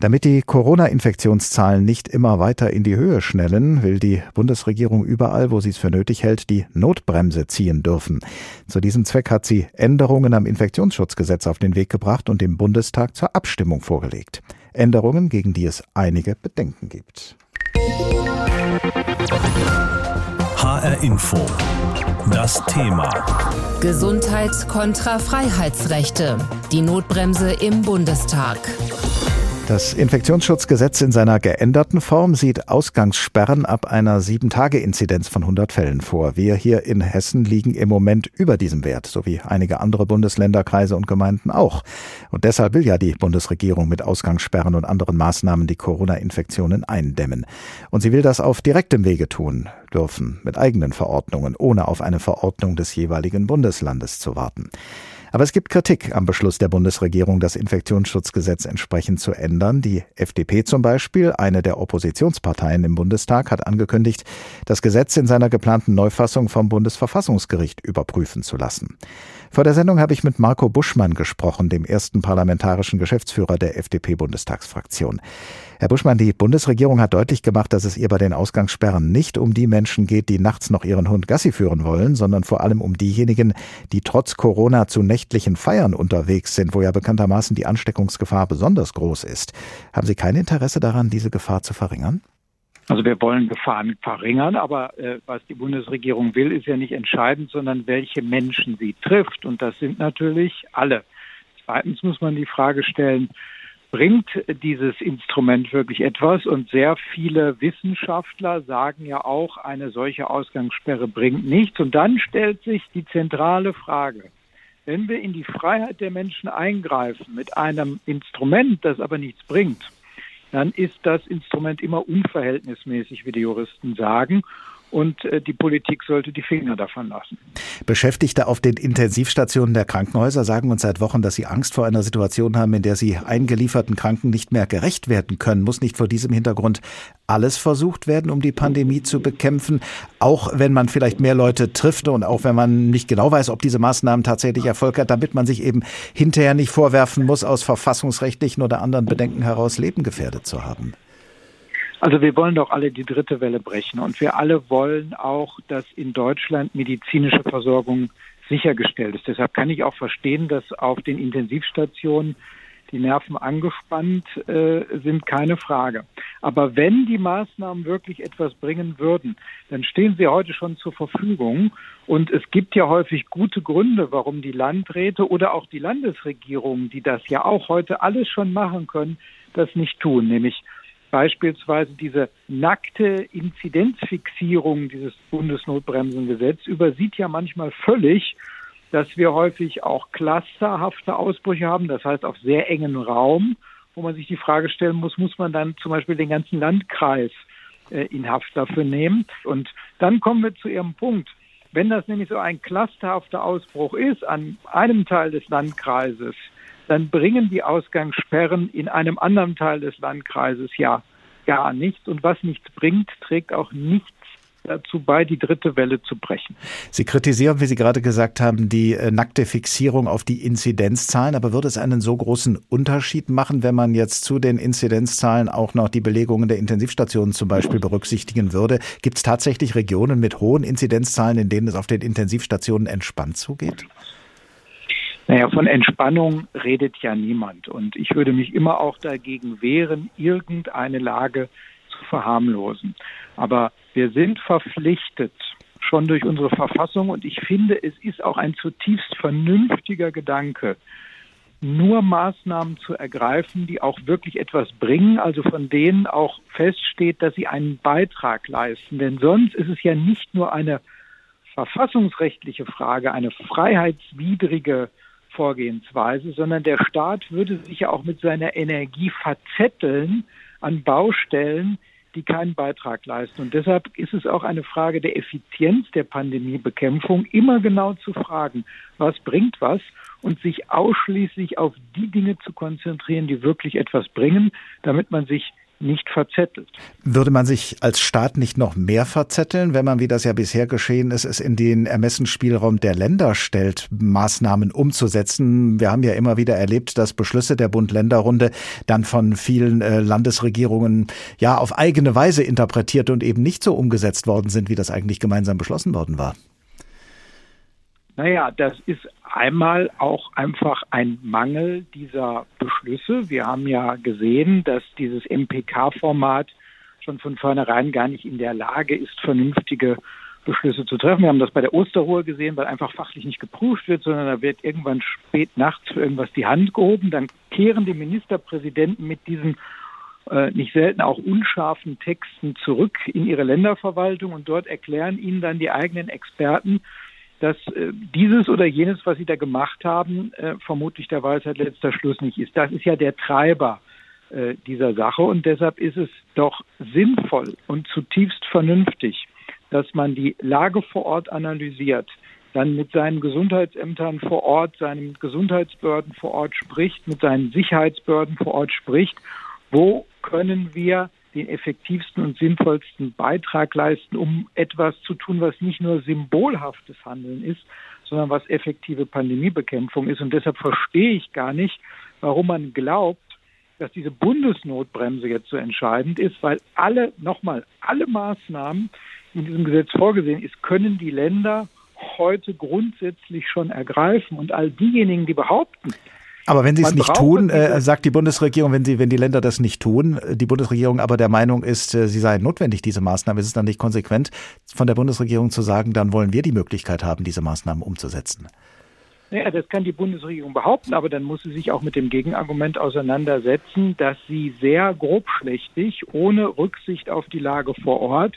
Damit die Corona-Infektionszahlen nicht immer weiter in die Höhe schnellen, will die Bundesregierung überall, wo sie es für nötig hält, die Notbremse ziehen dürfen. Zu diesem Zweck hat sie Änderungen am Infektionsschutzgesetz auf den Weg gebracht und dem Bundestag zur Abstimmung vorgelegt. Änderungen, gegen die es einige Bedenken gibt. HR Info. Das Thema. Gesundheit kontra Freiheitsrechte. Die Notbremse im Bundestag. Das Infektionsschutzgesetz in seiner geänderten Form sieht Ausgangssperren ab einer 7-Tage-Inzidenz von 100 Fällen vor. Wir hier in Hessen liegen im Moment über diesem Wert, so wie einige andere Bundesländer, Kreise und Gemeinden auch. Und deshalb will ja die Bundesregierung mit Ausgangssperren und anderen Maßnahmen die Corona-Infektionen eindämmen. Und sie will das auf direktem Wege tun dürfen, mit eigenen Verordnungen, ohne auf eine Verordnung des jeweiligen Bundeslandes zu warten. Aber es gibt Kritik am Beschluss der Bundesregierung, das Infektionsschutzgesetz entsprechend zu ändern. Die FDP zum Beispiel, eine der Oppositionsparteien im Bundestag, hat angekündigt, das Gesetz in seiner geplanten Neufassung vom Bundesverfassungsgericht überprüfen zu lassen. Vor der Sendung habe ich mit Marco Buschmann gesprochen, dem ersten parlamentarischen Geschäftsführer der FDP-Bundestagsfraktion. Herr Buschmann, die Bundesregierung hat deutlich gemacht, dass es ihr bei den Ausgangssperren nicht um die Menschen geht, die nachts noch ihren Hund Gassi führen wollen, sondern vor allem um diejenigen, die trotz Corona zu nächtlichen Feiern unterwegs sind, wo ja bekanntermaßen die Ansteckungsgefahr besonders groß ist. Haben Sie kein Interesse daran, diese Gefahr zu verringern? Also wir wollen Gefahren verringern, aber äh, was die Bundesregierung will, ist ja nicht entscheidend, sondern welche Menschen sie trifft. Und das sind natürlich alle. Zweitens muss man die Frage stellen, bringt dieses Instrument wirklich etwas? Und sehr viele Wissenschaftler sagen ja auch, eine solche Ausgangssperre bringt nichts. Und dann stellt sich die zentrale Frage, wenn wir in die Freiheit der Menschen eingreifen mit einem Instrument, das aber nichts bringt, dann ist das Instrument immer unverhältnismäßig, wie die Juristen sagen und äh, die Politik sollte die Finger davon lassen. Beschäftigte auf den Intensivstationen der Krankenhäuser sagen uns seit Wochen, dass sie Angst vor einer Situation haben, in der sie eingelieferten Kranken nicht mehr gerecht werden können. Muss nicht vor diesem Hintergrund alles versucht werden, um die Pandemie zu bekämpfen, auch wenn man vielleicht mehr Leute trifft und auch wenn man nicht genau weiß, ob diese Maßnahmen tatsächlich Erfolg hat, damit man sich eben hinterher nicht vorwerfen muss, aus verfassungsrechtlichen oder anderen Bedenken heraus Leben gefährdet zu haben. Also wir wollen doch alle die dritte Welle brechen und wir alle wollen auch, dass in Deutschland medizinische Versorgung sichergestellt ist. Deshalb kann ich auch verstehen, dass auf den Intensivstationen die Nerven angespannt äh, sind, keine Frage. Aber wenn die Maßnahmen wirklich etwas bringen würden, dann stehen sie heute schon zur Verfügung. Und es gibt ja häufig gute Gründe, warum die Landräte oder auch die Landesregierungen, die das ja auch heute alles schon machen können, das nicht tun. Nämlich Beispielsweise diese nackte Inzidenzfixierung dieses Bundesnotbremsengesetz übersieht ja manchmal völlig, dass wir häufig auch clusterhafte Ausbrüche haben, das heißt auf sehr engen Raum, wo man sich die Frage stellen muss, muss man dann zum Beispiel den ganzen Landkreis äh, in Haft dafür nehmen? Und dann kommen wir zu Ihrem Punkt. Wenn das nämlich so ein clusterhafter Ausbruch ist an einem Teil des Landkreises, dann bringen die Ausgangssperren in einem anderen Teil des Landkreises ja gar nichts. Und was nichts bringt, trägt auch nichts dazu bei, die dritte Welle zu brechen. Sie kritisieren, wie Sie gerade gesagt haben, die äh, nackte Fixierung auf die Inzidenzzahlen. Aber würde es einen so großen Unterschied machen, wenn man jetzt zu den Inzidenzzahlen auch noch die Belegungen der Intensivstationen zum Beispiel berücksichtigen würde? Gibt es tatsächlich Regionen mit hohen Inzidenzzahlen, in denen es auf den Intensivstationen entspannt zugeht? Naja, von Entspannung redet ja niemand. Und ich würde mich immer auch dagegen wehren, irgendeine Lage zu verharmlosen. Aber wir sind verpflichtet, schon durch unsere Verfassung, und ich finde, es ist auch ein zutiefst vernünftiger Gedanke, nur Maßnahmen zu ergreifen, die auch wirklich etwas bringen, also von denen auch feststeht, dass sie einen Beitrag leisten. Denn sonst ist es ja nicht nur eine verfassungsrechtliche Frage, eine freiheitswidrige Vorgehensweise, sondern der Staat würde sich ja auch mit seiner Energie verzetteln an Baustellen, die keinen Beitrag leisten. Und deshalb ist es auch eine Frage der Effizienz der Pandemiebekämpfung, immer genau zu fragen, was bringt was und sich ausschließlich auf die Dinge zu konzentrieren, die wirklich etwas bringen, damit man sich nicht verzettelt. Würde man sich als Staat nicht noch mehr verzetteln, wenn man, wie das ja bisher geschehen ist, es in den Ermessensspielraum der Länder stellt, Maßnahmen umzusetzen? Wir haben ja immer wieder erlebt, dass Beschlüsse der Bund-Länder-Runde dann von vielen äh, Landesregierungen ja auf eigene Weise interpretiert und eben nicht so umgesetzt worden sind, wie das eigentlich gemeinsam beschlossen worden war. Naja, das ist einmal auch einfach ein Mangel dieser Beschlüsse. Wir haben ja gesehen, dass dieses MPK-Format schon von vornherein gar nicht in der Lage ist, vernünftige Beschlüsse zu treffen. Wir haben das bei der Osterruhe gesehen, weil einfach fachlich nicht geprüft wird, sondern da wird irgendwann spät nachts für irgendwas die Hand gehoben. Dann kehren die Ministerpräsidenten mit diesen äh, nicht selten auch unscharfen Texten zurück in ihre Länderverwaltung und dort erklären ihnen dann die eigenen Experten, dass äh, dieses oder jenes, was sie da gemacht haben, äh, vermutlich der Weisheit letzter Schluss nicht ist. Das ist ja der Treiber äh, dieser Sache und deshalb ist es doch sinnvoll und zutiefst vernünftig, dass man die Lage vor Ort analysiert, dann mit seinen Gesundheitsämtern vor Ort, seinen Gesundheitsbehörden vor Ort spricht, mit seinen Sicherheitsbehörden vor Ort spricht. Wo können wir den effektivsten und sinnvollsten Beitrag leisten, um etwas zu tun, was nicht nur symbolhaftes Handeln ist, sondern was effektive Pandemiebekämpfung ist. Und deshalb verstehe ich gar nicht, warum man glaubt, dass diese Bundesnotbremse jetzt so entscheidend ist, weil alle, nochmal, alle Maßnahmen, die in diesem Gesetz vorgesehen ist, können die Länder heute grundsätzlich schon ergreifen. Und all diejenigen, die behaupten, aber wenn sie es nicht tun, äh, sagt die Bundesregierung, wenn sie, wenn die Länder das nicht tun, die Bundesregierung aber der Meinung ist, äh, sie seien notwendig, diese Maßnahmen, ist es dann nicht konsequent von der Bundesregierung zu sagen, dann wollen wir die Möglichkeit haben, diese Maßnahmen umzusetzen? Naja, das kann die Bundesregierung behaupten, aber dann muss sie sich auch mit dem Gegenargument auseinandersetzen, dass sie sehr grobschlächtig, ohne Rücksicht auf die Lage vor Ort,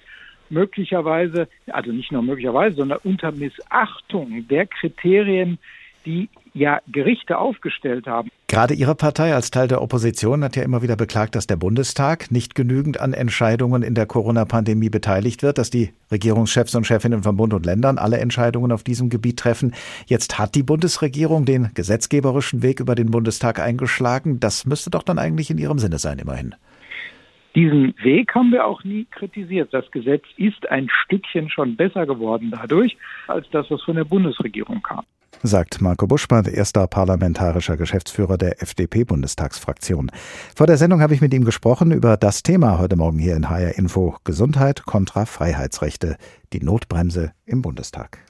möglicherweise, also nicht nur möglicherweise, sondern unter Missachtung der Kriterien, die ja Gerichte aufgestellt haben. Gerade Ihre Partei als Teil der Opposition hat ja immer wieder beklagt, dass der Bundestag nicht genügend an Entscheidungen in der Corona-Pandemie beteiligt wird, dass die Regierungschefs und Chefinnen von Bund und Ländern alle Entscheidungen auf diesem Gebiet treffen. Jetzt hat die Bundesregierung den gesetzgeberischen Weg über den Bundestag eingeschlagen. Das müsste doch dann eigentlich in Ihrem Sinne sein, immerhin. Diesen Weg haben wir auch nie kritisiert. Das Gesetz ist ein Stückchen schon besser geworden dadurch, als das, was von der Bundesregierung kam sagt Marco Buschmann, erster parlamentarischer Geschäftsführer der FDP-Bundestagsfraktion. Vor der Sendung habe ich mit ihm gesprochen über das Thema heute Morgen hier in HR Info Gesundheit kontra Freiheitsrechte, die Notbremse im Bundestag.